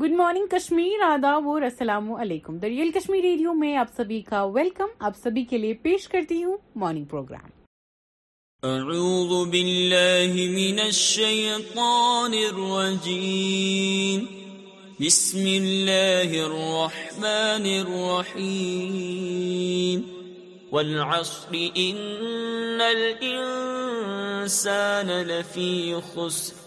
Good morning Kashmir ادا وسلام علیکم دریال کشمیر ریڈیو میں آپ سبھی کا ویلکم آپ سبھی کے لیے پیش کرتی ہوں مارننگ پروگرام اعوذ باللہ من الشیطان الرجیم بسم اللہ الرحمن الرحیم والعصر ان الانسان لفی خسر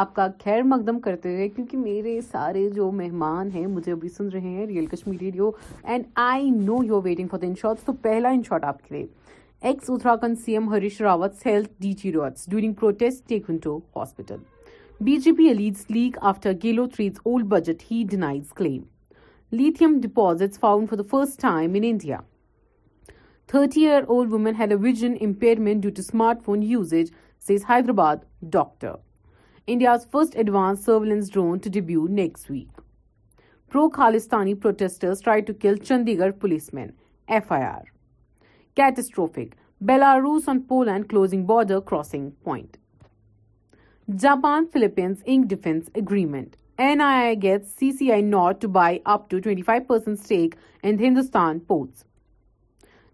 آپ کا خیر مقدم کرتے ہوئے کیونکہ میرے سارے جو مہمان ہیں مجھے ابھی سن رہے ہیں real Kashmir radio and I know you waiting for the short آپ کے ex Uttarakhand C M Harish Rawat the protest to hospital B J leads league after گیلو threes budget he denies claim lithium deposit found for the first time India thirty year old woman ہیلوویژ impairment due to smartphone says Hyderabad doctor India's first advanced surveillance drone to debut next week. Pro-Khalistani protesters tried to kill Chandigarh policemen. FIR. Catastrophic. Belarus on Poland closing border crossing point. Japan-Philippines Ink Defense Agreement. NIA gets CCI nod to buy up to 25% stake in Hindustan Ports.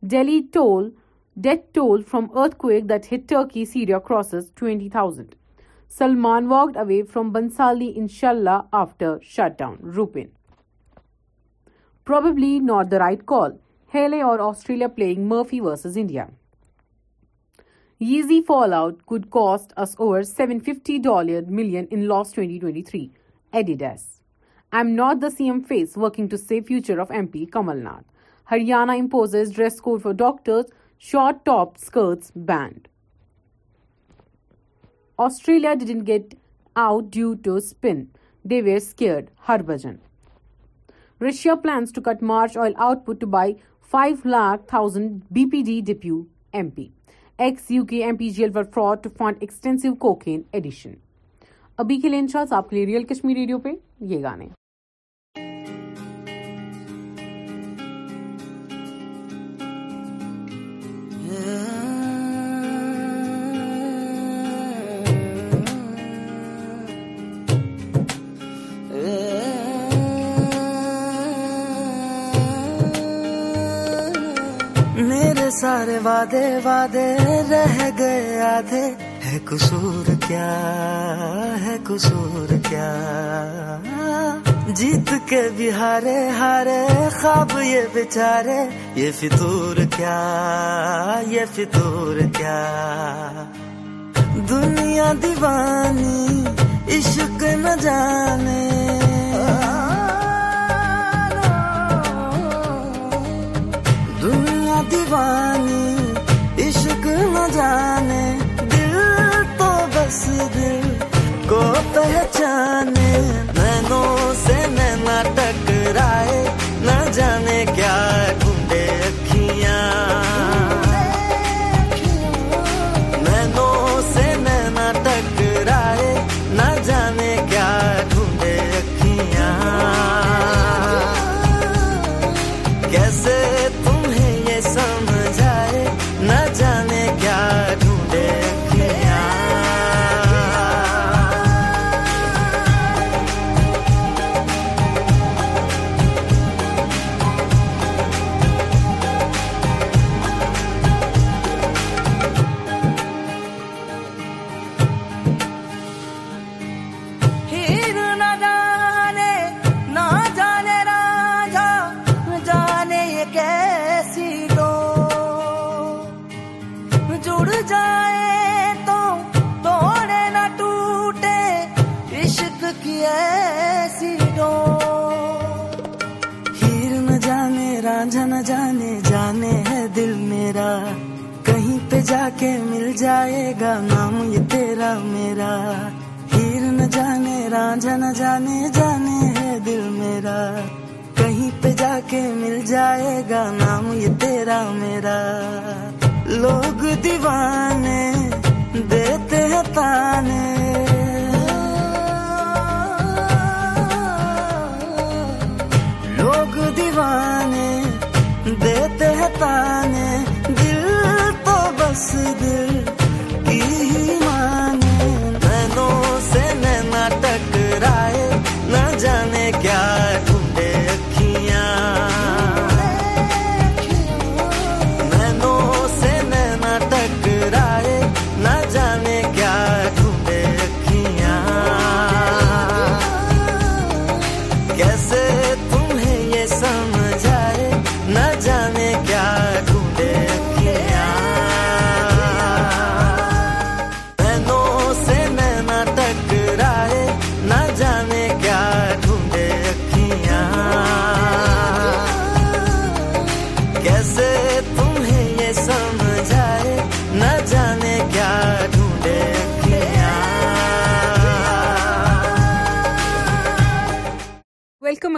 Delhi death toll from earthquake that hit Turkey, Syria crosses 20,000. Salman walk away from Bhansali ان شاء اللہ after shut down روپن probably not the right call Haley اور Australia playing Murphy versus India you fall out good cost us over seven fifty dollar million in loss twenty twenty three Adidas I am not the C M face working to save future of M P Kamal Nath Haryana impose dress code for doctors short top skirts band Australia date out due to spin the weird ہر بجن Russia plans to cut March oil output by five lakh thousand B P D ڈیپیو M P ex U K M P jail for fraud to found extensive کون edition radio پہ یہ گانے سارے وعدے وعدے رہ گئے آدھے ہے قصور کیا ہے قصور کیا جیت کے بھی ہارے ہارے خواب یہ بیچارے یہ فطور کیا یہ فطور کیا دنیا دیوانی عشق نہ جانے عشق نہ جانے دل تو بس دل کو پہچانے نینوں سے نینا ٹکرائے نہ جانے کیا تیرا میرا لوگ دیوانے دیتے ہیں تانے لوگ دیوانے دیتے ہیں تانے دل تو بس دل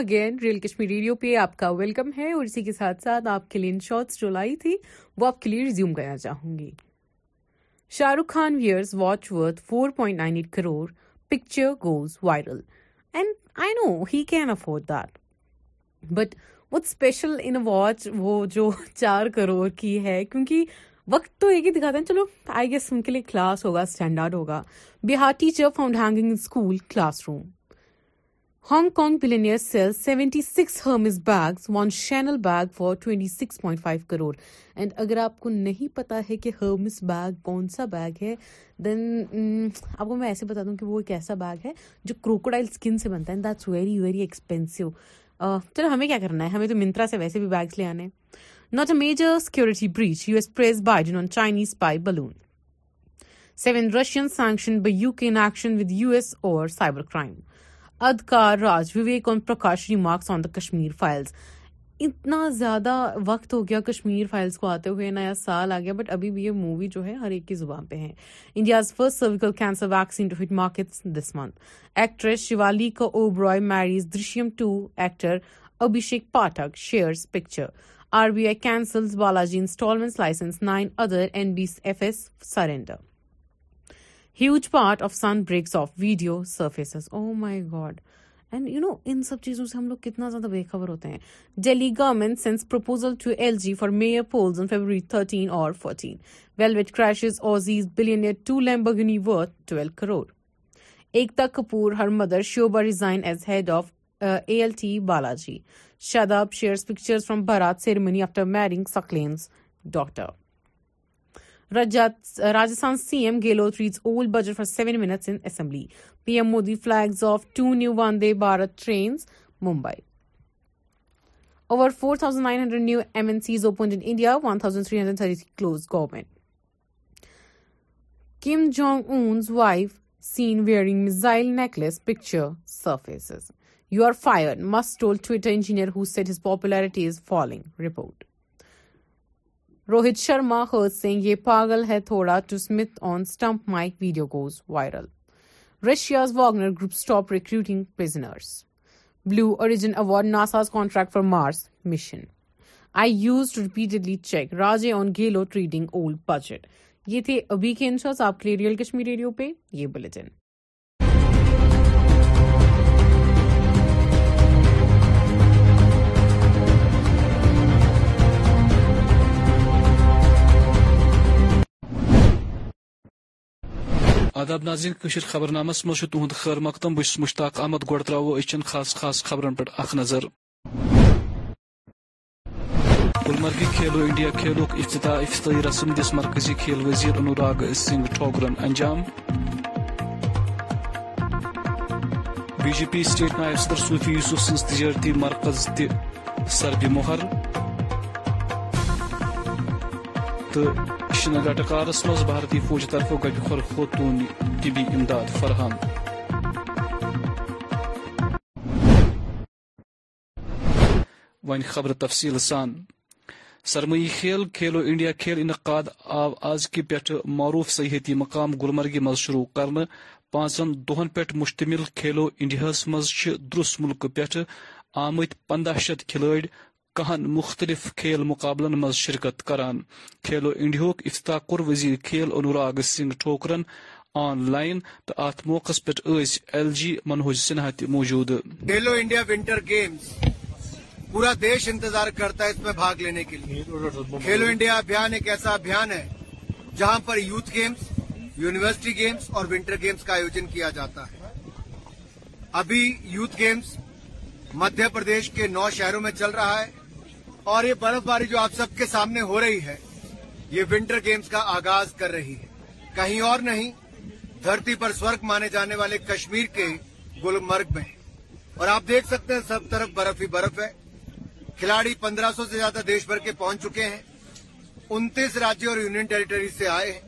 اگین ریئل کشمیر ریڈیو پہ آپ کا ویلکم ہے اور اسی کے ساتھ ساتھ آپ کے لیے ان شارٹس جو لائی تھی وہ آپ کے لیے ریزیوم کرنا چاہوں گی Shah Rukh Khan wears watch worth four point nine eight crore picture goes viral and I know he can afford that but what special in watch وہ جو چار کروڑ کی ہے کیونکہ وقت تو ایک ہی دکھاتے ہیں چلو آئی گیس ان کے لیے کلاس ہوگا اسٹینڈرڈ ہوگا Bihar teacher found hanging school classroom Hong Kong billionaire and اگر آپ کو نہیں پتا ہے کہ بیگ کون سا بیگ ہے دین mm, آپ کو میں ایسے بتا دوں کہ وہ ایک ایسا بیگ ہے جو کروکوڈائل سے بنتا ہے uh, چلو ہمیں کیا کرنا ہے ہمیں تو منترا سے ویسے بھی بیگس لے آنے not a major security breach U S crime ادکار Raj Vivek اور Prakash remarks on the Kashmir files اتنا زیادہ وقت ہو گیا کشمیر فائلز کو آتے ہوئے نیا سال آ گیا بٹ ابھی بھی یہ مووی جو ہے ہر ایک کی زبان پہ ہیں India's first cervical cancer vaccine to hit markets this month actress Shivaleeka Oberoi marries Drishyam two actor Abhishek Pathak shares picture R B I cancels Balaji installment license nine other N B F S surrender huge part of sun breaks off video surfaces oh my God and you know ان سب چیزوں سے ہم لوگ کتنا زیادہ بے خبر ہوتے ہیں Delhi government sends proposal to L G for mayor polls on February thirteen اور fourteen to worth twelve crore Ekta Kapoor her mother Shobha resign as head of A L T Balaji Shadab shares pictures from Bharat ceremony after marriage سکلینز doctor Rajasthan C M گیلو threes old budget for seven minutes انبلی P M Modi flags off two new Vande Bharat trains Mumbai over four thousand nine hundred new M N says open India one thousand three hundred thirty close government Kim Jong Un's wife seen wearing missile necklace picture surface you are fire must toll Twitter engineer who said his popularity is falling report Rohit Sharma Har Singh یہ پاگل ہے تھوڑا to Smith on stump mic video goes viral Russia's Wagner group stop recruiting prisoners Blue Origin award NASA's contract for Mars mission I use to repeatedly check Raje on گیلو trading old budget یہ تھے ابھی کے انشاس آپ کے لیے real Kashmir radio پہ یہ bulletin آداب ناظرین خبر نامس مز تہد خیر مقدم بس مشتاق احمد ترو اچن خاص خاص خبرن پہ اخ نظر گلمرگی کھیلو انڈیا کھیلو افتتاح افتتاحی رسم دس مرکزی کھیل وزیر انوراگ سنگھ ٹھوکرن انجام بی جے پی سٹیٹ نائب صدر صوفی یوسف سن تجارتی مرکز مہر تو شنا گٹارس مز بھارتی فوج طرف خور خوتون طبی امداد فراہم سرمئی کھیل کھیلو انڈیا کھیل انعقاد آو آز کہ پھٹ معروف سیاحتی مقام گلمرگی مز شروع کرنے دہن پہ مشتمل کھیلو انڈیا مز درس ملک پہ آمت پندہ شیت کھلائ کہن مختلف کھیل مقابلن مز شرکت کران کھیلو انڈیا افتتاح کور وزیر کھیل انوراگ سنگھ ٹھوکرن آن لائن تو ات موقع پہ ایل جی منہوج سنہا تی موجود کھیلو انڈیا ونٹر گیمز پورا دیش انتظار کرتا ہے اس میں بھاگ لینے کے لیے کھیلو انڈیا ابھیان ایک ایسا ابھیان ہے جہاں پر یوتھ گیمز یونیورسٹی گیمز اور ونٹر گیمز کا آیوجن کیا جاتا ہے ابھی یوتھ گیمز مدھیہ پردیش کے نو شہروں میں چل رہا ہے اور یہ برف باری جو آپ سب کے سامنے ہو رہی ہے یہ ونٹر گیمز کا آغاز کر رہی ہے کہیں اور نہیں دھرتی پر سورگ مانے جانے والے کشمیر کے گلمرگ میں اور آپ دیکھ سکتے ہیں سب طرف برف ہی برف ہے کھلاڑی پندرہ سو سے زیادہ دیش بھر کے پہنچ چکے ہیں انتیس راجیوں اور یونین ٹیریٹری سے آئے ہیں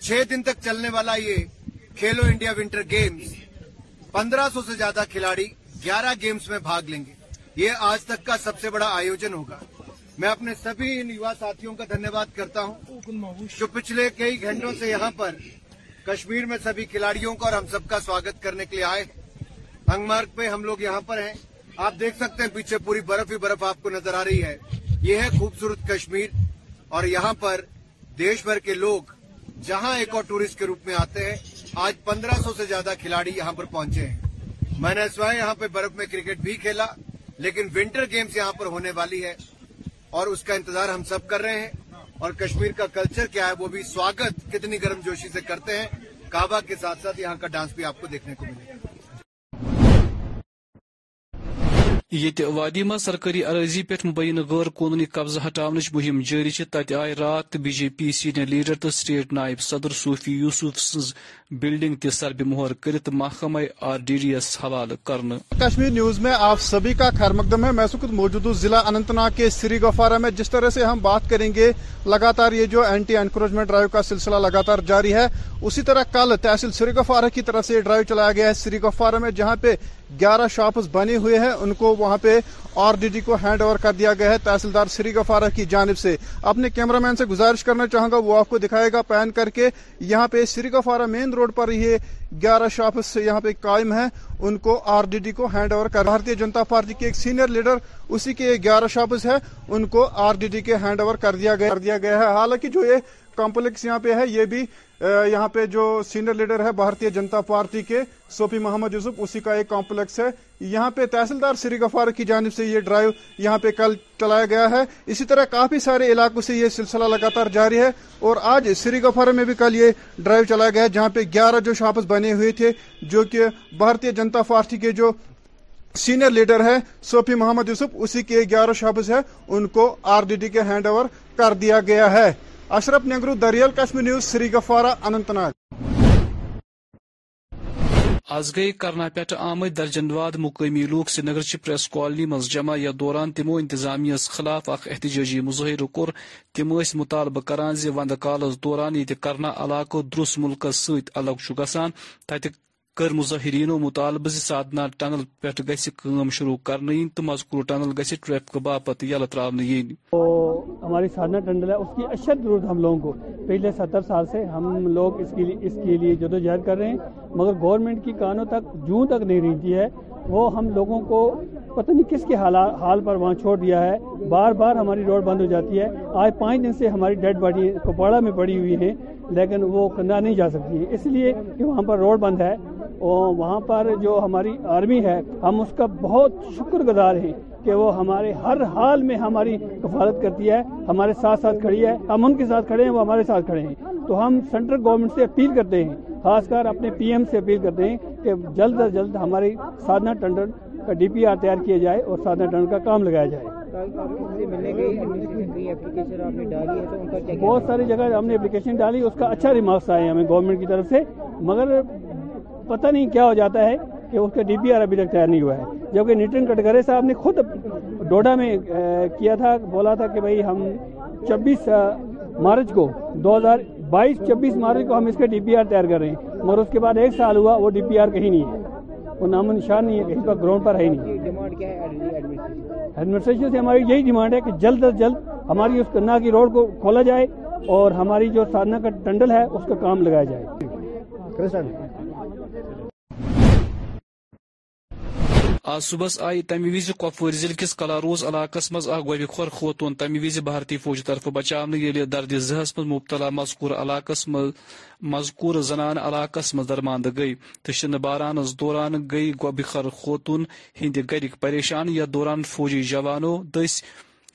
چھ دن تک چلنے والا یہ کھیلو انڈیا ونٹر گیمز پندرہ سو سے زیادہ کھلاڑی گیارہ گیمز میں بھاگ لیں گے یہ آج تک کا سب سے بڑا آیوجن ہوگا میں اپنے سبھی ان یو ساتھیوں کا دھنیہ واد کرتا ہوں جو پچھلے کئی گھنٹوں سے یہاں پر کشمیر میں سبھی کھلاڑیوں کا اور ہم سب کا سواگت کرنے کے لیے آئے ہنگ مارک پہ ہم لوگ یہاں پر ہیں آپ دیکھ سکتے ہیں پیچھے پوری برف ہی برف آپ کو نظر آ رہی ہے یہ ہے خوبصورت کشمیر اور یہاں پر دیش بھر کے لوگ جہاں ایک اور ٹورسٹ کے روپ میں آتے ہیں آج پندرہ سو سے زیادہ کھلاڑی یہاں پر پہنچے ہیں میں نے سوائے یہاں پہ برف میں کرکٹ بھی کھیلا لیکن ونٹر گیمز یہاں پر ہونے والی ہے اور اس کا انتظار ہم سب کر رہے ہیں اور کشمیر کا کلچر کیا ہے وہ بھی سواگت کتنی گرم جوشی سے کرتے ہیں کعبہ کے ساتھ ساتھ یہاں کا ڈانس بھی آپ کو دیکھنے کو ملے گا یہ وادی میں سرکاری عرضی پہ مبینہ غیر قانونی قبضہ ہٹاؤن مہم جاری تت آئے رات B J P senior leader تو سٹیٹ نائب صدر صوفی یوسف سز بلڈنگ تک سرب مہر کر محکمہ آر ڈی ڈی ایس حوالہ کرنا کشمیر نیوز میں آپ سبھی کا خیر مقدم ہے میں موجود ہوں ضلع اننت ناگ کے سری گفارہ میں جس طرح سے ہم بات کریں گے لگاتار یہ جو اینٹی انکروچمنٹ ڈرائیو کا سلسلہ لگاتار جاری ہے اسی طرح کل تحصیل سری گفارہ کی طرف سے یہ ڈرائیو چلایا گیا ہے سری گفارہ میں جہاں پہ گیارہ شاپس بنے ہوئے ہیں ان کو وہاں پہ آر ڈی ڈی کو ہینڈ اوور کر دیا گیا ہے تحصیلدار سری گفارہ کی جانب سے اپنے کیمرہ مین سے گزارش کرنا چاہوں گا وہ آپ کو دکھائے گا پین کر کے یہاں پہ سری گفارہ مین روڈ پر یہ گیارہ شاپس یہاں پہ قائم ہیں ان کو آر ڈی ڈی کو ہینڈ اوور کر بھارتی جنتا پارٹی کے ایک سینئر لیڈر اسی کے گیارہ شاپس ہے ان کو آر ڈی ڈی کے ہینڈ اوور کر دیا گیا ہے حالانکہ جو یہ کمپلیکس یہاں پہ ہے یہ بھی یہاں پہ جو سینئر لیڈر ہے بھارتی جنتا پارٹی کے سوفی محمد یوسف اسی کا ایک کمپلیکس ہے یہاں پہ تحصیلدار سری گفار کی جانب سے یہ ڈرائیو یہاں پہ کل چلایا گیا ہے اسی طرح کافی سارے علاقوں سے یہ سلسلہ لگاتار جاری ہے اور آج سری گفار میں بھی کل یہ ڈرائیو چلایا گیا ہے جہاں پہ گیارہ جو شاپس بنے ہوئے تھے جو کہ بھارتی جنتا پارٹی کے جو سینئر لیڈر ہے سوفی محمد یوسف اسی کے گیارہ شاپس ہے ان کو آر ڈی ڈی کے ہینڈ اوور کر دیا گیا ہے اشرف نگرو کشمیر نیوز سری اننت ناگ آز گئی کرنا پیٹ آمد درجن واد مقامی لوگ سری نگر پریس کالنی مز جمع یا دوران تمو انتظامیہ خلاف اخ احتجاجی مظاہرہ کور تم مطالبہ کران کالس دوران یہ کرنا علاقہ درس گسان سلگان مظاہرین و مطالبہ ہماری سادنا ٹنل ہے اس کی اشد ضرورت ہم لوگوں کو پچھلے ستر سال سے ہم لوگ اس کے لیے جدوجہد کر رہے ہیں مگر گورنمنٹ کی کانوں تک جون تک نہیں رہتی ہے وہ ہم لوگوں کو پتہ نہیں کس کے حال پر وہاں چھوڑ دیا ہے بار بار ہماری روڈ بند ہو جاتی ہے آج پانچ دن سے ہماری ڈیڈ باڈی کپواڑہ میں پڑی ہوئی ہیں لیکن وہ کندہ نہیں جا سکتی ہے اس لیے کہ وہاں پر روڈ بند ہے وہاں پر جو ہماری آرمی ہے ہم اس کا بہت شکر گزار ہیں کہ وہ ہمارے ہر حال میں ہماری کفالت کرتی ہے ہمارے ساتھ ساتھ کھڑی ہے ہم ان کے ساتھ کھڑے ہیں وہ ہمارے ساتھ کھڑے ہیں تو ہم سینٹرل گورنمنٹ سے اپیل کرتے ہیں خاص کر اپنے پی ایم سے اپیل کرتے ہیں کہ جلد از جلد ہماری ٹنڈن ٹنڈر ڈی پی آر تیار کیا جائے اور سادھنا ٹنڈر کا کام لگایا جائے بہت ساری جگہ ہم نے اپلیکیشن ڈالی اس کا اچھا ریمارکس آئے ہمیں گورنمنٹ کی طرف سے مگر پتہ نہیں کیا ہو جاتا ہے کہ اس کا ڈی پی آر ابھی تک تیار نہیں ہوا ہے جبکہ نیٹن کٹگرے صاحب نے خود ڈوڈا میں کیا تھا بولا تھا کہ بھائی ہم چبیس مارچ کو دو ہزار بائیس چبیس مارچ کو ہم اس کا ڈی پی آر تیار کر رہے ہیں مگر اس کے بعد ایک سال ہوا وہ ڈی پی آر کہیں نہیں ہے وہ نام نشان نہیں ہے گراؤنڈ پر ہی نہیں ایڈمنسٹریشن سے ہماری یہی ڈیمانڈ ہے کہ جلد از جلد ہماری اس کنہ کی روڈ کو کھولا جائے اور ہماری جو سادنا کا ٹنڈل ہے اس کا کام لگایا جائے آج صبح آئی وز کپور ضلع کس کلاروز علاقہ مز گوبہ خور خوطون تمہ وز بھارتی فوج طرف بچا یل درد زہس مز مبتلا مذکور علاقہ مز مذکور زنان علاقہ مز درماند گئی تو شن شارانس دوران گئی گوبہ گوبر خوطون ہند گرک پریشان یا دوران فوجی جوانو دس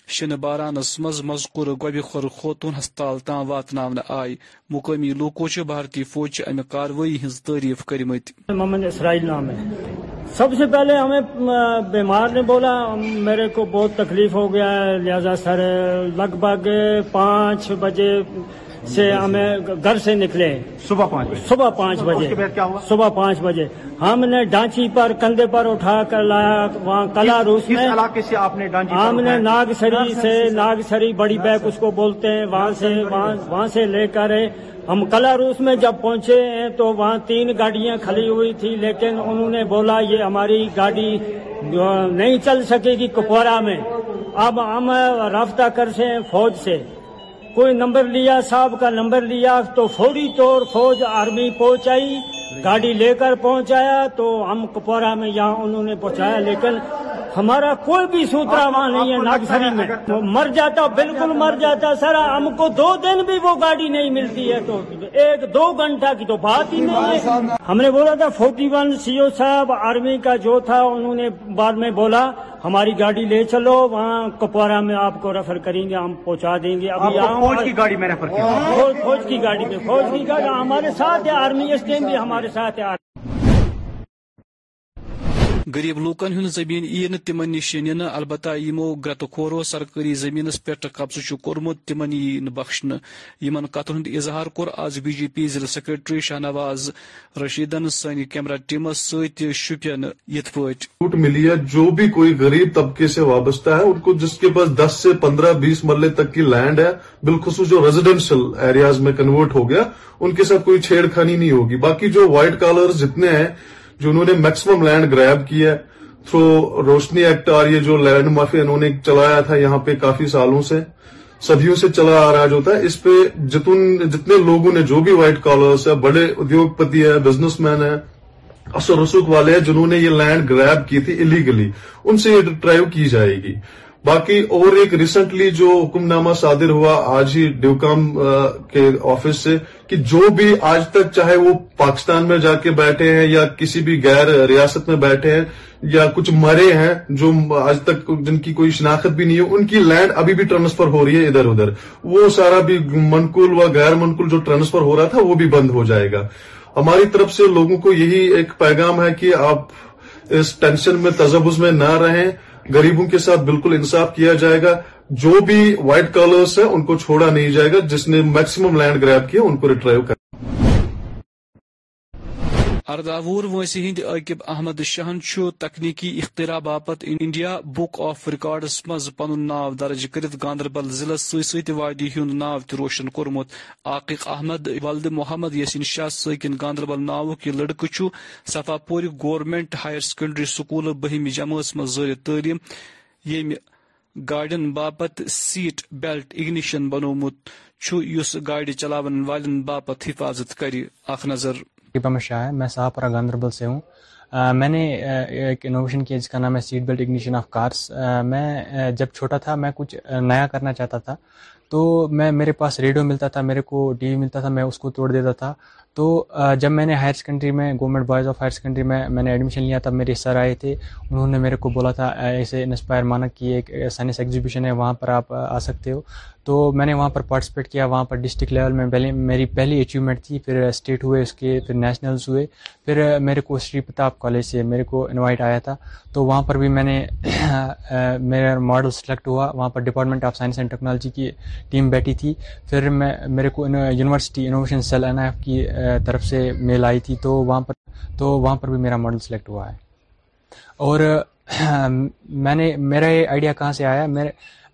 شن بارانس من مذکور خور خوتون ہسپتال تام واتن آئے مقامی چھ بھارتی فوج امک کاروئی ہز تعریف کرمت محمد اسرائیل نام ہے سب سے پہلے ہمیں بیمار نے بولا میرے کو بہت تکلیف ہو گیا ہے لہذا سر لگ بھگ پانچ بجے سے ہمیں گھر سے نکلے صبح پانچ بجے صبح پانچ بجے ہم نے ڈانچی پر کندھے پر اٹھا کر لایا وہاں کلا روس میں ہم نے ناگ سری سے ناگ سری بڑی بیک اس کو بولتے ہیں وہاں سے وہاں سے لے کر ہم کلا روس میں جب پہنچے ہیں تو وہاں تین گاڑیاں کھلی ہوئی تھی لیکن انہوں نے بولا یہ ہماری گاڑی نہیں چل سکے گی کپوارا میں اب ہم رابطہ کرتے ہیں فوج سے کوئی نمبر لیا صاحب کا نمبر لیا تو فوری طور فوج آرمی پہنچائی گاڑی لے کر پہنچایا تو ہم کپورا میں یہاں انہوں نے پہنچایا لیکن ہمارا کوئی بھی سوترا وہاں نہیں ہے ناگسری میں مر جاتا بالکل مر جاتا سر ہم کو دو دن بھی وہ گاڑی نہیں ملتی ہے تو ایک دو گھنٹہ کی تو بات ہی نہیں ہے ہم نے بولا تھا فورٹی ون سی او صاحب آرمی کا جو تھا انہوں نے بعد میں بولا ہماری گاڑی لے چلو وہاں کپوارہ میں آپ کو ریفر کریں گے ہم پہنچا دیں گے ابھی فوج کی گاڑی میں ریفر فوج کی گاڑی فوج کی گاڑی ہمارے ساتھ ہے آرمی اس ٹائم بھی ہمارے ساتھ آرمی غریب لوکن ہند زمین تمن ن تم البتہ یمو گرت گرتخور سرکاری زمینس پہ قبضہ تمن تم بخشن یمن کتن ہند اظہار کور آج بی جے پی ضلع سیکرٹری شاہ نواز رشیدن سن کیمرہ ٹیمس سی چھوٹ ملی ہے جو بھی کوئی غریب طبقے سے وابستہ ہے ان کو جس کے پاس دس سے پندرہ بیس مرلے تک کی لینڈ ہے بالخصوص جو ریزیڈینشل ایریاز میں کنورٹ ہو گیا ان کے ساتھ کوئی چھیڑ کھانی نہیں ہوگی باقی جو وائٹ کالر جتنے ہیں جو انہوں نے میکسیمم لینڈ گریب کیا تھرو روشنی ایکٹ یہ جو لینڈ مافیا انہوں نے چلایا تھا یہاں پہ کافی سالوں سے صدیوں سے چلا آ رہا جو تھا اس پہ جتنے لوگوں نے جو بھی وائٹ کالرس ہے بڑے ادیوگ پتی ہے بزنس مین ہے اثر رسوک والے ہیں جنہوں نے یہ لینڈ گریب کی تھی الیگلی ان سے یہ ڈرائیو کی جائے گی باقی اور ایک ریسنٹلی جو حکم نامہ صادر ہوا آج ہی ڈیوکام کام کے آفس سے کہ جو بھی آج تک چاہے وہ پاکستان میں جا کے بیٹھے ہیں یا کسی بھی غیر ریاست میں بیٹھے ہیں یا کچھ مرے ہیں جو آج تک جن کی کوئی شناخت بھی نہیں ہو ان کی لینڈ ابھی بھی ٹرانسفر ہو رہی ہے ادھر ادھر وہ سارا بھی منقول و غیر منقول جو ٹرانسفر ہو رہا تھا وہ بھی بند ہو جائے گا ہماری طرف سے لوگوں کو یہی ایک پیغام ہے کہ آپ اس ٹینشن میں تجبز میں نہ رہیں غریبوں کے ساتھ بالکل انصاف کیا جائے گا جو بھی وائٹ کالرس ہیں ان کو چھوڑا نہیں جائے گا جس نے میکسیمم لینڈ گریب کیا ان کو ریٹرائیو کر ارداوور ور ہند عقب احمد شاہن چھ تکنیکی اختراع باپت انڈیا بک آف ریکارڈس مز پن ناو درج کرت گاندربل ضلع ست وادی نا تہ روشن کورمت عاقق احمد ولد محمد یسین شاہ سکن گاندربل ناوک یہ لڑکہ پور گورمنٹ ہائر سیکنڈری سکول بہم جماعت زیر تعلیم یم گاڑین باپت سیٹ بیلٹ اگنیشن بنوت گاڑی چلان والن باپت حفاظت کر نظر میں شاہ میں شاہپورہ گاندربل سے ہوں میں نے ایک انوویشن کیا جس کا نام ہے seat belt ignition off cars میں جب چھوٹا تھا میں کچھ نیا کرنا چاہتا تھا تو میں میرے پاس ریڈیو ملتا تھا میرے کو ٹی وی ملتا تھا میں اس کو توڑ دیتا تھا تو جب میں نے ہائر سیکنڈری میں government boys of higher secondary میں میں نے ایڈمیشن لیا تب میرے سر آئے تھے انہوں نے میرے کو بولا تھا ایسے انسپائر مانا کہ ایک سائنس ایگزیبیشن ہے وہاں پر آپ آ سکتے ہو تو میں نے وہاں پر پارٹیسپیٹ کیا وہاں پر ڈسٹرکٹ لیول میں پہلے میری پہلی اچیومنٹ تھی پھر اسٹیٹ ہوئے اس کے پھر نیشنلز ہوئے پھر میرے کو شری پرتاپ کالج سے میرے کو انوائٹ آیا تھا تو وہاں پر بھی میں نے میرا ماڈل سلیکٹ ہوا وہاں پر department of science and technology کی ٹیم بیٹھی تھی پھر میں میرے کو university innovation cell N F کی طرف سے میل آئی تھی تو وہاں پر تو وہاں پر بھی میرا ماڈل سلیکٹ ہوا ہے اور میں نے میرا یہ آئیڈیا کہاں سے آیا میرے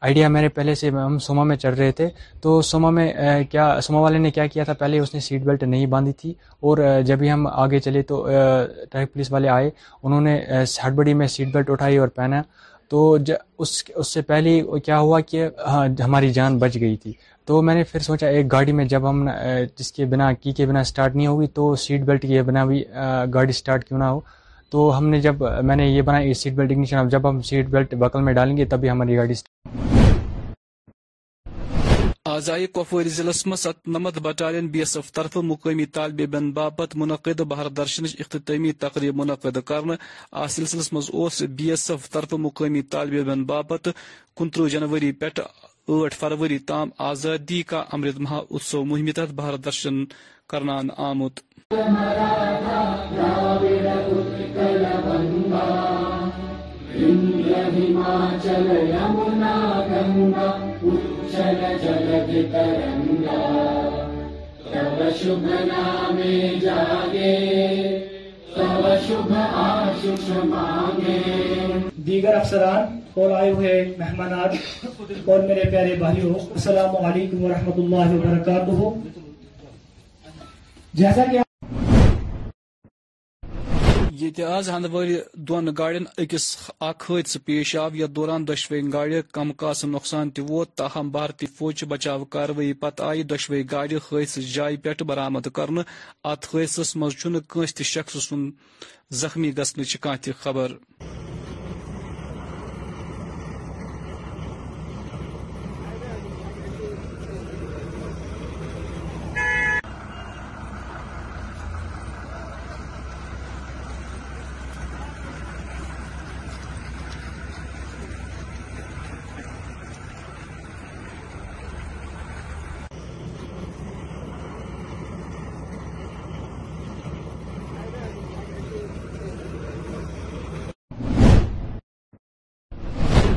آئیڈیا میرے پہلے سے ہم سوما میں چڑھ رہے تھے تو سوما میں کیا سوما والے نے کیا کیا تھا پہلے اس نے سیٹ بیلٹ نہیں باندھی تھی اور جب ہی ہم آگے چلے تو ٹریفک پولیس والے آئے انہوں نے ہڈ بڑی میں سیٹ بیلٹ اٹھائی اور پہنا تو اس اس سے پہلے کیا ہوا کہ ہاں، ہماری جان بچ گئی تھی تو میں نے پھر سوچا ایک گاڑی میں جب ہم جس کے بنا کی کے بنا سٹارٹ نہیں ہوگی تو سیٹ بیلٹ کے بنا بھی گاڑی سٹارٹ کیوں نہ ہو تو ہم نے جب میں نے یہ بنایا سیٹ بیلٹ اگنیشن جب ہم سیٹ بیلٹ بکل میں ڈالیں گے تبھی ہماری گاڑی آزائی کپور ضلع مز ست نمت بٹالین بی ایس ایف طرف مقامی طالب علم باپت منعقد بہر درشن اختتامی تقریب منعقد کرنے آ سلسلس مز اوس بی ایس ایف طرف مقامی طالب علم باپت کنتر جنوری پیٹ اٹھ فروری تام آزادی کا امرت مہا اتسو مہم تحت بہر درشن کرنان آمت دیگر افسران اور آئے ہوئے مہمانات اور میرے پیارے بھائی ہو السلام علیکم ورحمۃ اللہ وبرکاتہ جیسا کہ یہ ہندو دون گاڑی اکس اخ حصہ پیش آو یتھ دوران دوشوئی گاڑی كم كاس نقصان ووت تاہم بھارتی فوجہ بچاؤ كاروی پتہ آئہ گاڑِ گاڑی حودث جائے برآمد كرنے اتھ حودس مزہ كاسہ تہ شخص سخمی گسنچ كہیں تہ خبر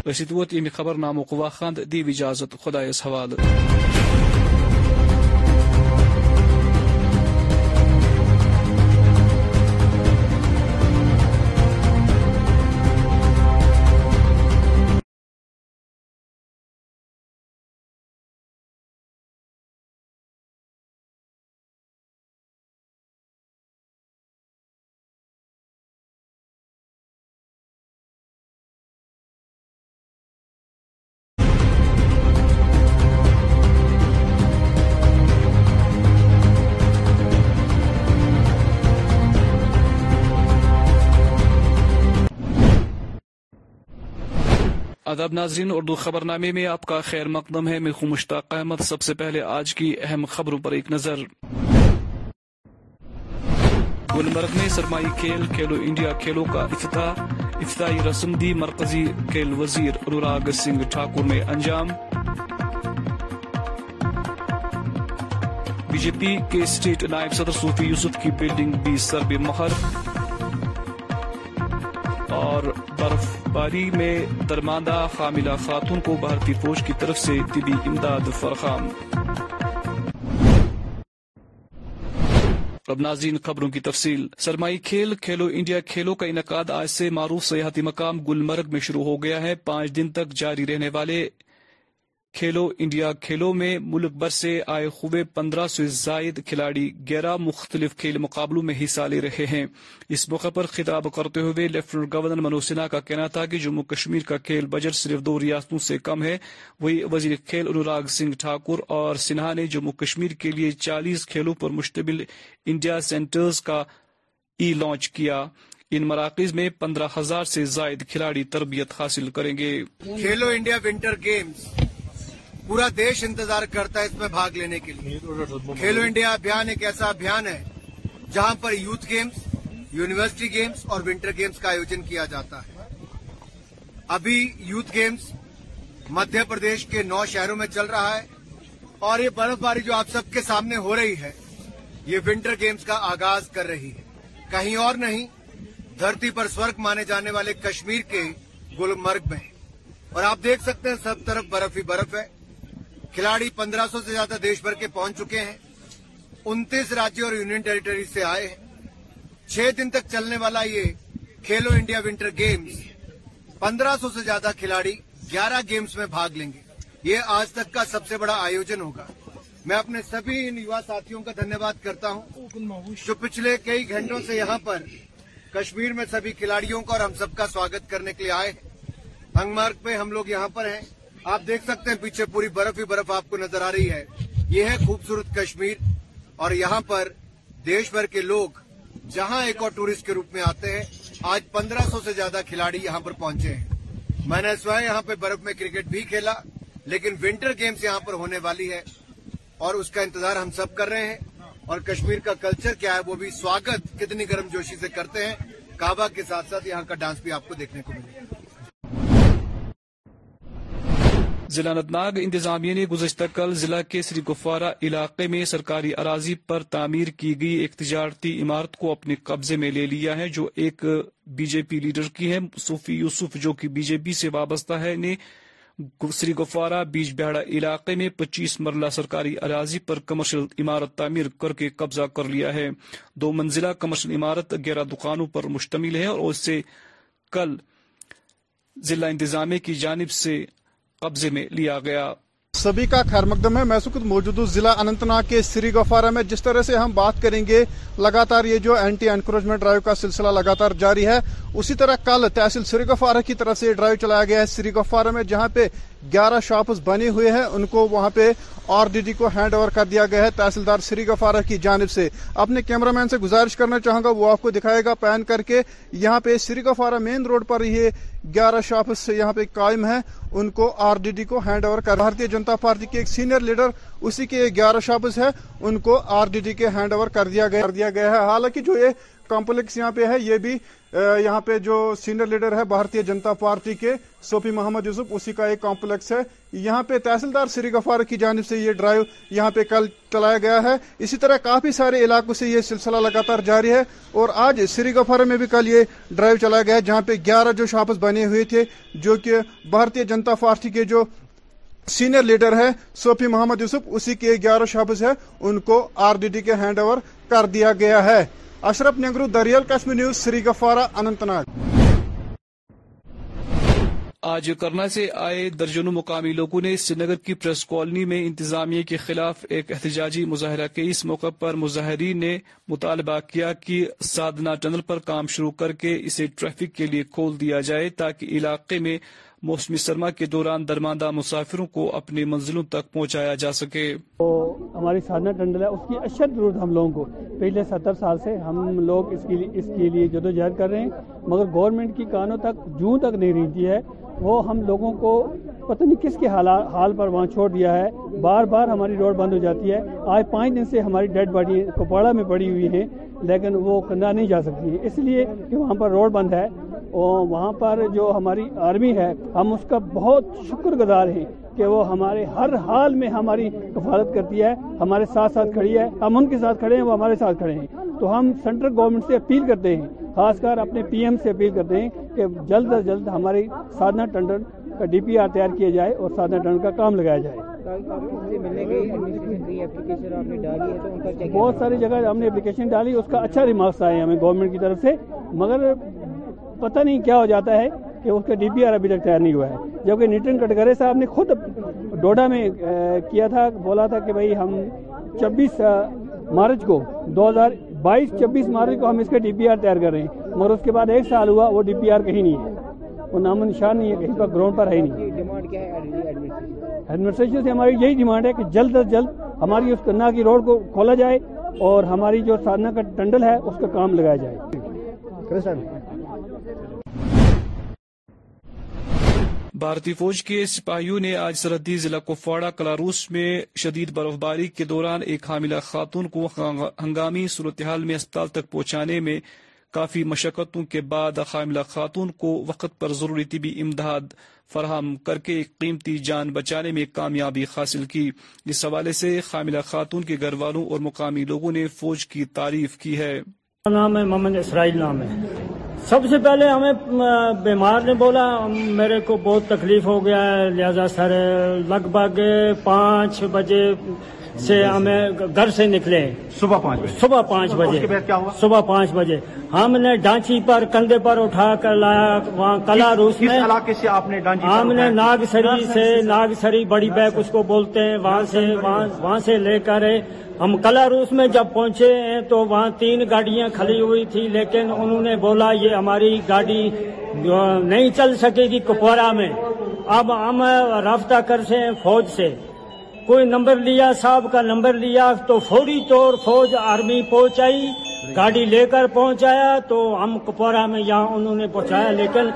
یعنی اِس سوت ایم خبر نامک واقع خدایس حوالہ ادب ناظرین اردو خبر نامے میں آپ کا خیر مقدم ہے میں مشتاق احمد سب سے پہلے آج کی اہم خبروں پر ایک نظر گلمرگ میں سرمائی کھیل کھیلو انڈیا کھیلوں کا افتتاح افتتاحی رسم دی مرکزی کھیل وزیر انوراگ سنگھ ٹھاکر میں انجام بی جے پی کے اسٹیٹ نائب صدر صوفی یوسف کی بلڈنگ بھی سرب مہر اور برف باری میں درماندہ خاملہ خاتون کو بھارتی فوج کی طرف سے طبی امداد ناظرین خبروں کی تفصیل سرمائی کھیل کھیلو انڈیا کھیلوں کا انعقاد آج سے معروف سیاحتی مقام گلمرگ میں شروع ہو گیا ہے پانچ دن تک جاری رہنے والے کھیلو انڈیا کھیلوں میں ملک بھر سے آئے ہوئے پندرہ سے زائد کھلاڑی گیرہ مختلف کھیل مقابلوں میں حصہ لے رہے ہیں اس موقع پر خطاب کرتے ہوئے لیفٹنٹ گورنر منوج سنہا کا کہنا تھا کہ جموں کشمیر کا کھیل بجٹ صرف دو ریاستوں سے کم ہے وہی وزیر کھیل انوراگ سنگھ ٹھاکر اور سنہا نے جموں کشمیر کے لیے چالیس کھیلوں پر مشتبل انڈیا سینٹرز کا ای لانچ کیا ان مراکز میں پندرہ ہزار سے زائد کھلاڑی تربیت حاصل کریں گے کھیلو انڈیا ونٹر گیمز پورا دیش انتظار کرتا ہے اس میں بھاگ لینے کے لیے کھیلو انڈیا ابھیان ایک ایسا ابھیان ہے جہاں پر یوتھ گیمز یونیورسٹی گیمز اور ونٹر گیمز کا آیوجن کیا جاتا ہے ابھی یوتھ گیمز مدھیہ پردیش کے نو شہروں میں چل رہا ہے اور یہ برف باری جو آپ سب کے سامنے ہو رہی ہے یہ ونٹر گیمز کا آغاز کر رہی ہے کہیں اور نہیں دھرتی پر سورگ مانے جانے والے کشمیر کے گلمرگ میں اور آپ دیکھ سکتے ہیں سب طرف برف ہی برف ہے کھلاڑی پندرہ سو سے زیادہ دیش بھر کے پہنچ چکے ہیں انتیس راجیوں اور یونین ٹیریٹری سے آئے ہیں چھ دن تک چلنے والا یہ کھیلو انڈیا ونٹر گیمز پندرہ سو سے زیادہ کھلاڑی گیارہ گیمز میں بھاگ لیں گے یہ آج تک کا سب سے بڑا آیوجن ہوگا میں اپنے سبھی یوا ساتھیوں کا دھنیہ واد کرتا ہوں جو پچھلے کئی گھنٹوں سے یہاں پر کشمیر میں سبھی کھلاڑیوں کا اور ہم سب کا سواگت کرنے کے لیے آئے ہیں مارک پہ ہم لوگ یہاں پر ہیں آپ دیکھ سکتے ہیں پیچھے پوری برف ہی برف آپ کو نظر آ رہی ہے یہ ہے خوبصورت کشمیر اور یہاں پر دیش بھر کے لوگ جہاں ایک اور ٹورسٹ کے روپ میں آتے ہیں آج پندرہ سو سے زیادہ کھلاڑی یہاں پر پہنچے ہیں میں نے سوائے یہاں پہ برف میں کرکٹ بھی کھیلا لیکن ونٹر گیمز یہاں پر ہونے والی ہے اور اس کا انتظار ہم سب کر رہے ہیں اور کشمیر کا کلچر کیا ہے وہ بھی سواگت کتنی گرم جوشی سے کرتے ہیں کعبہ کے ساتھ ساتھ یہاں کا ڈانس بھی آپ کو دیکھنے کو ملے گا ضلع انتناگ انتظامیہ نے گزشتہ کل ضلع کے سری گفوارہ علاقے میں سرکاری اراضی پر تعمیر کی گئی ایک تجارتی عمارت کو اپنے قبضے میں لے لیا ہے جو ایک بی جے پی لیڈر کی ہے صوفی یوسف جو کہ بی جے پی سے وابستہ ہے نے سری گفوارہ بیج بہت علاقے میں پچیس مرلہ سرکاری اراضی پر کمرشل عمارت تعمیر کر کے قبضہ کر لیا ہے دو منزلہ کمرشل عمارت گیارہ دکانوں پر مشتمل ہے اور اس سے کل کی جانب سے قبضے میں لیا گیا سبھی کا خیر مقدم ہے میں موجود ہوں کے سری گفارہ میں جس طرح سے ہم بات کریں گے لگاتار یہ جو اینٹی انکروچمنٹ ڈرائیو کا سلسلہ لگاتار جاری ہے اسی طرح کل تحصیل سری گفارہ کی طرف سے یہ ڈرائیو چلایا گیا ہے سری گفارہ میں جہاں پہ گیارہ شاپس بنے ہوئے ہیں ان کو وہاں پہ آر ڈی ڈی کو ہینڈ اوور کر دیا گیا ہے تحصیلدار سری گفارہ کی جانب سے اپنے کیمرہ مین سے گزارش کرنا چاہوں گا وہ آپ کو دکھائے گا پین کر کے یہاں پہ سری گفارا مین روڈ پر یہ گیارہ شاپس یہاں پہ قائم ہے ان کو آر ڈی ڈی کو hand over Bharatiya Janata party کے ایک سینئر لیڈر اسی کے گیارہ شابز ہے ان کو آر ڈی ڈی کے ہینڈ اوور کر دیا کر دیا گیا ہے حالانکہ جو یہ یہاں پہ ہے یہ بھی یہاں پہ جو سینئر لیڈر ہے بھارتی جنتا پارٹی کے سوپی محمد یوسف اسی کا ایک کمپلیکس ہے یہاں پہ تحصیلدار سری گفار کی جانب سے یہ ڈرائیو یہاں پہ کل چلایا گیا ہے اسی طرح کافی سارے علاقوں سے یہ سلسلہ لگاتار جاری ہے اور آج سری گفار میں بھی کل یہ ڈرائیو چلایا گیا ہے جہاں پہ گیارہ جو شاپس بنے ہوئے تھے جو کہ بھارتی جنتا پارٹی کے جو سینئر لیڈر ہے سوفی محمد یوسف اسی کے گیارہ شاپس ہے ان کو آر ڈی ڈی کے ہینڈ اوور کر دیا گیا ہے اشرف نگرو نیوز سری اننت ناگ آج کرنا سے آئے درجنوں مقامی لوگوں نے سری نگر کی پریس کالونی میں انتظامیہ کے خلاف ایک احتجاجی مظاہرہ کے اس موقع پر مظاہرین نے مطالبہ کیا کہ سادنا ٹنل پر کام شروع کر کے اسے ٹریفک کے لیے کھول دیا جائے تاکہ علاقے میں موسمی سرما کے دوران درماندہ مسافروں کو اپنی منزلوں تک پہنچایا جا سکے ہماری سادنا ٹنڈل ہے اس کی اشد ضرورت ہم لوگوں کو پچھلے ستر سال سے ہم لوگ اس کے لیے جدوجہد کر رہے ہیں مگر گورنمنٹ کی کانوں تک جوں تک نہیں رہتی ہے وہ ہم لوگوں کو پتہ نہیں کس کے حال پر وہاں چھوڑ دیا ہے بار بار ہماری روڈ بند ہو جاتی ہے آج پانچ دن سے ہماری ڈیڈ باڈی کپواڑہ میں پڑی ہوئی ہیں لیکن وہ کندھا نہیں جا سکتی ہے اس لیے کہ وہاں پر روڈ بند ہے وہاں پر جو ہماری آرمی ہے ہم اس کا بہت شکر گزار ہیں کہ وہ ہمارے ہر حال میں ہماری کفالت کرتی ہے ہمارے ساتھ ساتھ کھڑی ہے ہم ان کے ساتھ کھڑے ہیں وہ ہمارے ساتھ کھڑے ہیں تو ہم سینٹرل گورنمنٹ سے اپیل کرتے ہیں خاص کر اپنے پی ایم سے اپیل کرتے ہیں کہ جلد از جلد ہماری ٹنڈن کا ڈی پی آر تیار کیا جائے اور سادھنا ٹنڈن کا کام لگایا جائے بہت ساری جگہ ہم نے اپلیکیشن ڈالی اس کا اچھا ریمارکس آئے ہمیں گورنمنٹ کی طرف سے مگر پتہ نہیں کیا ہو جاتا ہے کہ اس کا ڈی پی آر ابھی تک تیار نہیں ہوا ہے جبکہ نیٹن کٹگرے صاحب نے خود ڈوڈا میں کیا تھا بولا تھا کہ بھائی ہم چبیس مارچ کو دو ہزار بائیس چبیس مارچ کو ہم اس کا ڈی پی آر تیار کر رہے ہیں مگر اس کے بعد ایک سال ہوا وہ ڈی پی آر کہیں نہیں ہے وہ نام نشان نہیں ہے کہیں پر گراؤنڈ پر ہی نہیں ایڈمنسٹریشن سے ہماری یہی ڈیمانڈ ہے کہ جلد از جلد ہماری اس کنہ کی روڈ کو کھولا جائے اور ہماری جو سارنا کا ٹنڈل ہے اس کا کام لگایا جائے بھارتی فوج کے سپاہیوں نے آج سرحدی ضلع کپواڑہ کلاروس میں شدید برفباری کے دوران ایک حاملہ خاتون کو ہنگامی صورتحال میں اسپتال تک پہنچانے میں کافی مشقتوں کے بعد حاملہ خاتون کو وقت پر ضروری طبی امداد فراہم کر کے ایک قیمتی جان بچانے میں کامیابی حاصل کی اس حوالے سے حاملہ خاتون کے گھر والوں اور مقامی لوگوں نے فوج کی تعریف کی ہے سب سے پہلے ہمیں بیمار نے بولا میرے کو بہت تکلیف ہو گیا ہے لہذا سر لگ بھگ پانچ بجے سے ہمیں گھر سے نکلے صبح پانچ بجے صبح پانچ بجے ہم نے ڈانچی پر کندھے پر اٹھا کر لایا وہاں کلا روس میں ہم نے ناگ سری سے ناگ سری بڑی بیک اس کو بولتے ہیں وہاں سے وہاں سے لے کر ہم کلا روس میں جب پہنچے ہیں تو وہاں تین گاڑیاں کھلی ہوئی تھی لیکن انہوں نے بولا یہ ہماری گاڑی نہیں چل سکے گی کپوارا میں اب ہم رابطہ کر ہیں فوج سے کوئی نمبر لیا صاحب کا نمبر لیا تو فوری طور فوج آرمی پہنچائی گاڑی لے کر پہنچایا تو ہم کپورا میں یہاں انہوں نے پہنچایا لیکن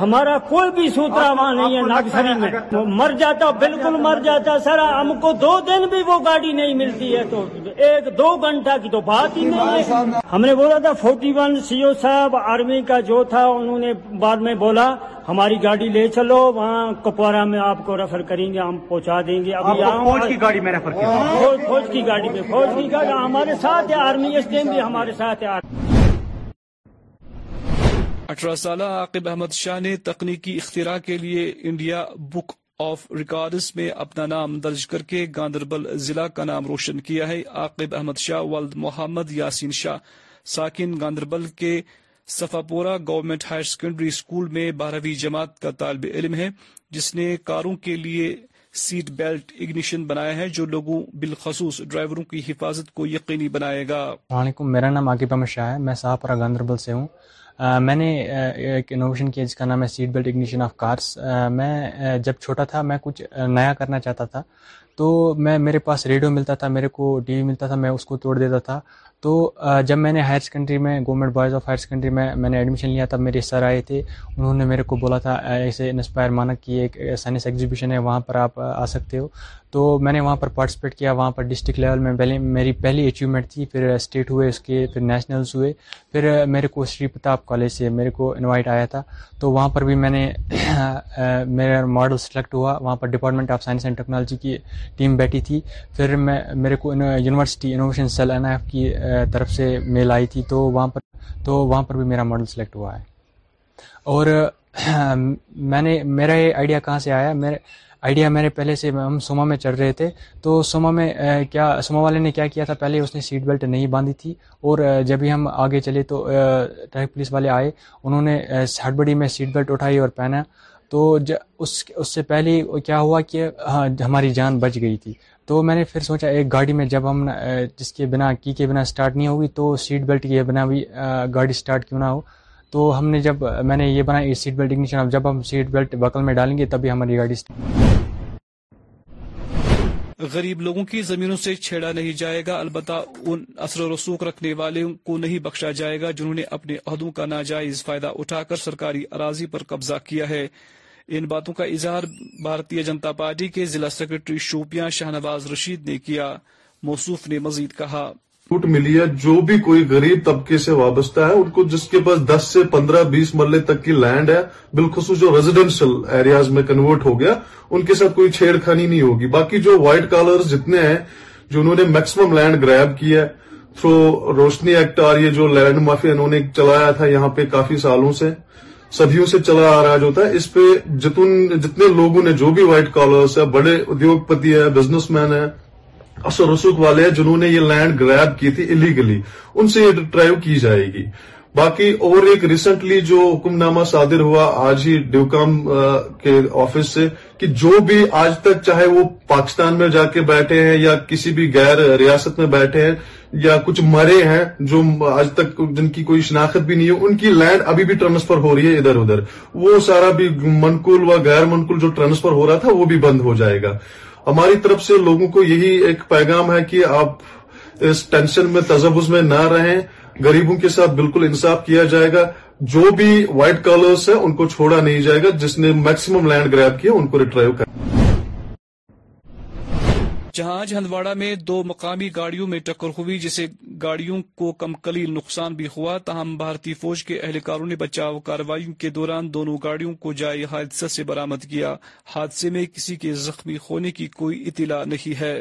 ہمارا کوئی بھی سوترا وہاں نہیں ہے ناگسری وہ مر جاتا بالکل مر جاتا سر ہم کو دو دن بھی وہ گاڑی نہیں ملتی ہے تو ایک دو گھنٹہ کی تو بات ہی نہیں ہے ہم نے بولا تھا فورٹی ون سی او صاحب آرمی کا جو تھا انہوں نے بعد میں بولا ہماری گاڑی لے چلو وہاں کپوارا میں آپ کو ریفر کریں گے ہم پہنچا دیں گے فوج ہاں، فوج فوج کی کی کی گاڑی گاڑی گاڑی میں میں ہمارے ہمارے ساتھ ساتھ ہے ہے آرمی بھی اٹھارہ سالہ عاقب احمد شاہ نے تکنیکی اختراع کے لیے انڈیا بک آف ریکارڈز میں اپنا نام درج کر کے گاندربل ضلع کا نام روشن کیا ہے عاقب احمد شاہ والد محمد یاسین شاہ ساکن گاندربل کے Safapora government higher secondary school میں بارہویں جماعت کا طالب علم ہے جس نے کاروں کے لیے سیٹ بیلٹ اگنیشن بنایا ہے جو لوگوں بالخصوص ڈرائیوروں کی حفاظت کو یقینی بنائے گا علیکم میرا نام عاقب احمد شاہ ہے میں صاحب گاندربل سے ہوں میں نے ایک انوویشن کیا جس کا نام ہے seat belt ignition off cars میں جب چھوٹا تھا میں کچھ نیا کرنا چاہتا تھا تو میں میرے پاس ریڈیو ملتا تھا میرے کو ٹی وی ملتا تھا میں اس کو توڑ دیتا تھا تو جب میں نے ہائر سیکنڈری میں government boys of higher secondary میں میں نے ایڈمیشن لیا تب میرے سر آئے تھے انہوں نے میرے کو بولا تھا ایسے انسپائر مانا کہ ایک سائنس ایگزیبیشن ہے وہاں پر آپ آ سکتے ہو تو میں نے وہاں پر پارٹیسپیٹ کیا وہاں پر ڈسٹرکٹ لیول میں پہلے میری پہلی اچیومنٹ تھی پھر اسٹیٹ ہوئے اس کے پھر نیشنلز ہوئے پھر میرے کو شری پرتاپ کالج سے میرے کو انوائٹ آیا تھا تو وہاں پر بھی میں نے میرا ماڈل سلیکٹ ہوا وہاں پر department of science and technology کی ٹیم بیٹھی تھی پھر میں میرے کو university innovation cell N F کی طرف سے میل آئی تھی تو وہاں پر تو وہاں پر بھی میرا ماڈل سلیکٹ ہوا ہے اور میں نے میرا یہ آئیڈیا کہاں سے آیا میرے آئیڈیا میرے پہلے سے ہم سوما میں چڑھ رہے تھے تو سوما میں کیا سوما والے نے کیا کیا تھا پہلے اس نے سیٹ بیلٹ نہیں باندھی تھی اور جب ہی ہم آگے چلے تو ٹریفک پولیس والے آئے انہوں نے ہڑبڑی میں سیٹ بیلٹ اٹھائی اور پہنا تو اس اس سے پہلے کیا ہوا کہ ہاں، ہماری جان بچ گئی تھی تو میں نے پھر سوچا ایک گاڑی میں جب ہم جس کے بنا کی کے بنا سٹارٹ نہیں ہوگی تو سیٹ بیلٹ کے بنا بھی گاڑی سٹارٹ کیوں نہ ہو تو ہم نے جب میں نے یہ بنا جب ہم سیٹ بیلٹ بکل میں ڈالیں گے تبھی ہماری گاڑی غریب لوگوں کی زمینوں سے چھیڑا نہیں جائے گا البتہ ان اثر و رسوخ رکھنے والوں کو نہیں بخشا جائے گا جنہوں نے اپنے عہدوں کا ناجائز فائدہ اٹھا کر سرکاری اراضی پر قبضہ کیا ہے ان باتوں کا اظہار جنتا پارٹی کے ضلع سیکرٹری شوپیاں شاہ نواز رشید نے کیا موصوف نے مزید کہا چھوٹ ملی ہے جو بھی کوئی غریب طبقے سے وابستہ ہے ان کو جس کے پاس دس سے پندرہ بیس مرلے تک کی لینڈ ہے بالخصوص جو ریزیڈینشل ایریاز میں کنورٹ ہو گیا ان کے ساتھ کوئی چھیڑ خانی نہیں ہوگی باقی جو وائٹ کالر جتنے ہیں جو انہوں نے میکسیمم لینڈ گریب کی ہے تھرو روشنی ایکٹ آ رہی جو لینڈ مافیا انہوں نے چلایا تھا یہاں پہ کافی سالوں سے سبھیوں سے چلا آ رہا جو تھا اس پہ جتنے لوگوں نے جو بھی وائٹ کالرس ہے بڑے ادیوگ پتی ہے بزنس مین ہے رسوخ والے جنہوں نے یہ لینڈ گریب کی تھی الیگلی ان سے یہ ڈرائیو کی جائے گی باقی اور ایک ریسنٹلی جو حکم نامہ صادر ہوا آج ہی ڈیوکام کے آفس سے کہ جو بھی آج تک چاہے وہ پاکستان میں جا کے بیٹھے ہیں یا کسی بھی غیر ریاست میں بیٹھے ہیں یا کچھ مرے ہیں جو آج تک جن کی کوئی شناخت بھی نہیں ہے ان کی لینڈ ابھی بھی ٹرانسفر ہو رہی ہے ادھر ادھر وہ سارا بھی منقول و غیر منقول جو ٹرانسفر ہو رہا تھا وہ بھی بند ہو جائے گا ہماری طرف سے لوگوں کو یہی ایک پیغام ہے کہ آپ اس ٹینشن میں تجوز میں نہ رہیں گریبوں کے ساتھ بالکل انصاف کیا جائے گا جو بھی وائٹ کالرس ہیں ان کو چھوڑا نہیں جائے گا جس نے میکسیمم لینڈ گریب کیا ان کو ریٹرائیو کر جہاں آج ہندواڑہ میں دو مقامی گاڑیوں میں ٹکر ہوئی جسے گاڑیوں کو کم کلی نقصان بھی ہوا تاہم بھارتی فوج کے اہلکاروں نے بچاؤ کاروائیوں کے دوران دونوں گاڑیوں کو جائے حادثہ سے برامد کیا حادثے میں کسی کے زخمی ہونے کی کوئی اطلاع نہیں ہے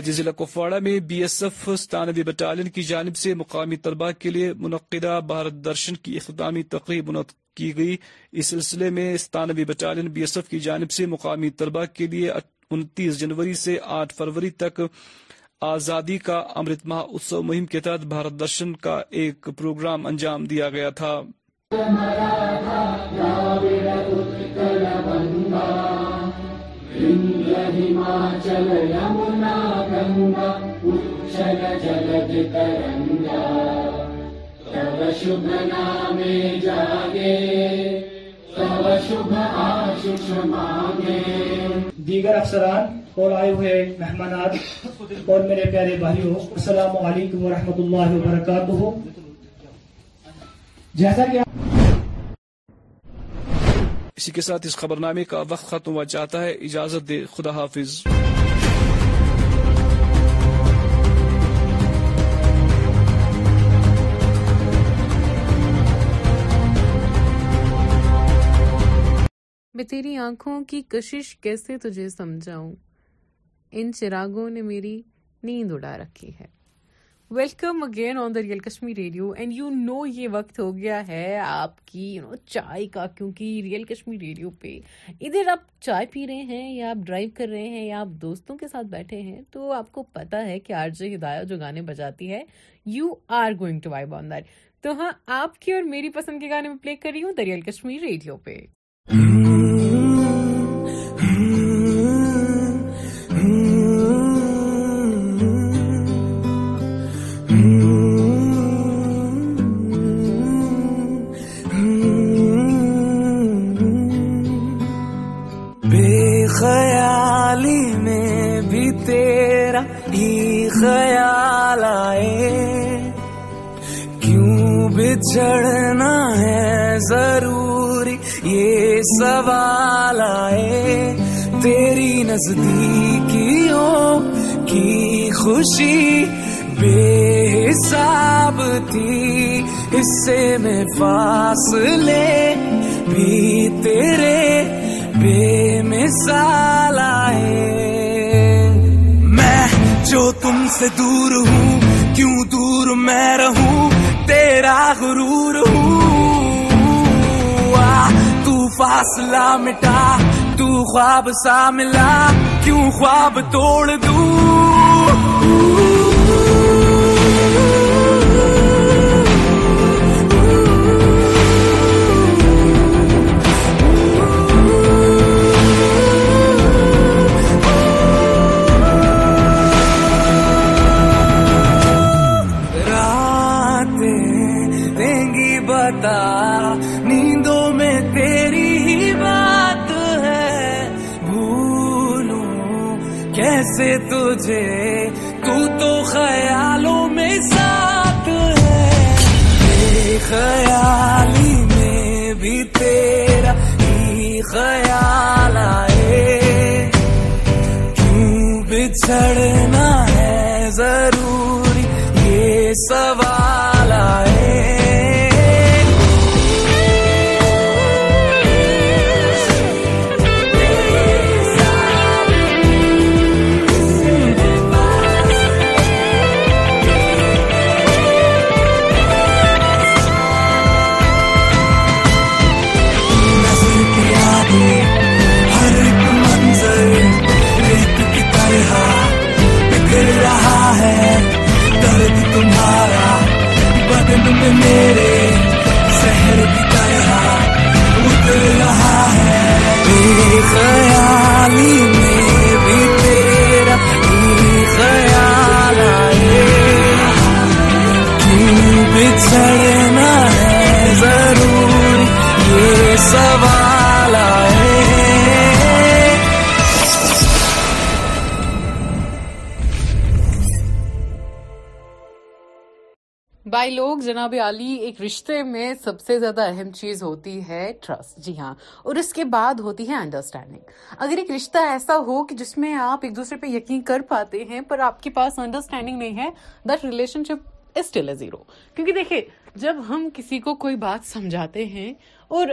آج ضلع کپواڑہ میں بی ایس ایف ستانوی بٹالین کی جانب سے مقامی طلبہ کے لیے منعقدہ بھارت درشن کی اختتامی تقریب منعقد کی گئی اس سلسلے میں ستانوی بٹالین بی ایس ایف کی جانب سے مقامی طلبہ کے لیے انتیس جنوری سے آٹھ فروری تک آزادی کا امرت مہا اتسو مہم کے تحت بھارت درشن کا ایک پروگرام انجام دیا گیا تھا دیگر افسران اور آئے ہوئے مہمانات اور میرے پیارے بھائیوں السلام علیکم ورحمۃ اللہ وبرکاتہ جیسا کہ اسی کے ساتھ اس خبر نامے کا وقت ختم ہوا چاہتا ہے اجازت دے خدا حافظ میں تیری آنکھوں کی کشش کیسے تجھے سمجھاؤں ان چراغوں نے میری نیند اڑا رکھی ہے welcome again on the real Kashmir radio and you know یہ وقت ہو گیا ہے آپ کی یو نو چائے کا کیونکہ ریئل کشمیر ریڈیو پہ ادھر آپ چائے پی رہے ہیں یا آپ ڈرائیو کر رہے ہیں یا آپ دوستوں کے ساتھ بیٹھے ہیں تو آپ کو پتا ہے کہ آر جے ہدایہ جو گانے بجاتی ہے you are going to why on that تو ہاں آپ کی اور میری پسند کے گانے میں پلے کر رہی ہوں ریئل کشمیر ریڈیو پہ چڑھنا ہے ضروری یہ سوال آئے تیری نزدیکیوں کی خوشی بے حساب تھی اس سے میں پاس لے بھی تیرے بے مثال آئے میں جو تم سے دور ہوں کیوں دور میں رہوں تیرا غرور ہوا تو فاصلہ مٹا تو خواب سا ملا کیوں خواب توڑ دوں نیندوں میں تیری ہی بات ہے بھولوں کیسے تجھے تو تو خیالوں میں ساتھ ہے ایک خیال میں بھی تیرا ہی خیال آئے کیوں بچھڑنا ہے ضروری یہ سوال بائی لوگ جناب علی ایک رشتے میں سب سے زیادہ اہم چیز ہوتی ہے ٹرسٹ جی ہاں اور اس کے بعد ہوتی ہے انڈرسٹینڈنگ اگر ایک رشتہ ایسا ہو کہ جس میں آپ ایک دوسرے پہ یقین کر پاتے ہیں پر آپ کے پاس انڈرسٹینڈنگ نہیں ہے that relationship still a zero کیونکہ دیکھیں جب ہم کسی کو کوئی بات سمجھاتے ہیں اور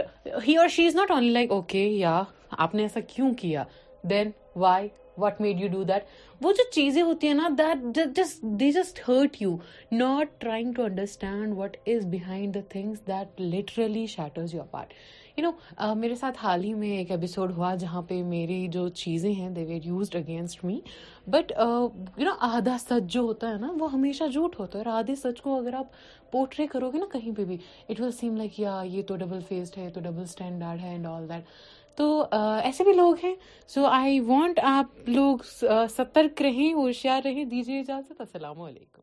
ہی اور she is not only like okay یا آپ نے ایسا کیوں کیا then why what made you do that وہ جو چیزیں ہوتی ہیں نا that just they just hurt you not trying to understand what is behind the things that literally shatters your part you know میرے ساتھ حال ہی میں ایک ایپیسوڈ ہوا جہاں پہ میری جو چیزیں ہیں they were used against me but you know آدھا سچ جو ہوتا ہے نا وہ ہمیشہ جھوٹ ہوتا ہے اور آدھے سچ کو اگر آپ پورٹرے کرو گے نا کہیں پہ بھی اٹ ول سیم لائک یا یہ تو ڈبل فیسڈ ہے تو ڈبل اسٹینڈرڈ ہے اینڈ آل دیٹ تو ایسے بھی لوگ ہیں سو آئی وانٹ آپ لوگ سترک رہیں ہوشیار رہیں دیجیے اجازت السلام علیکم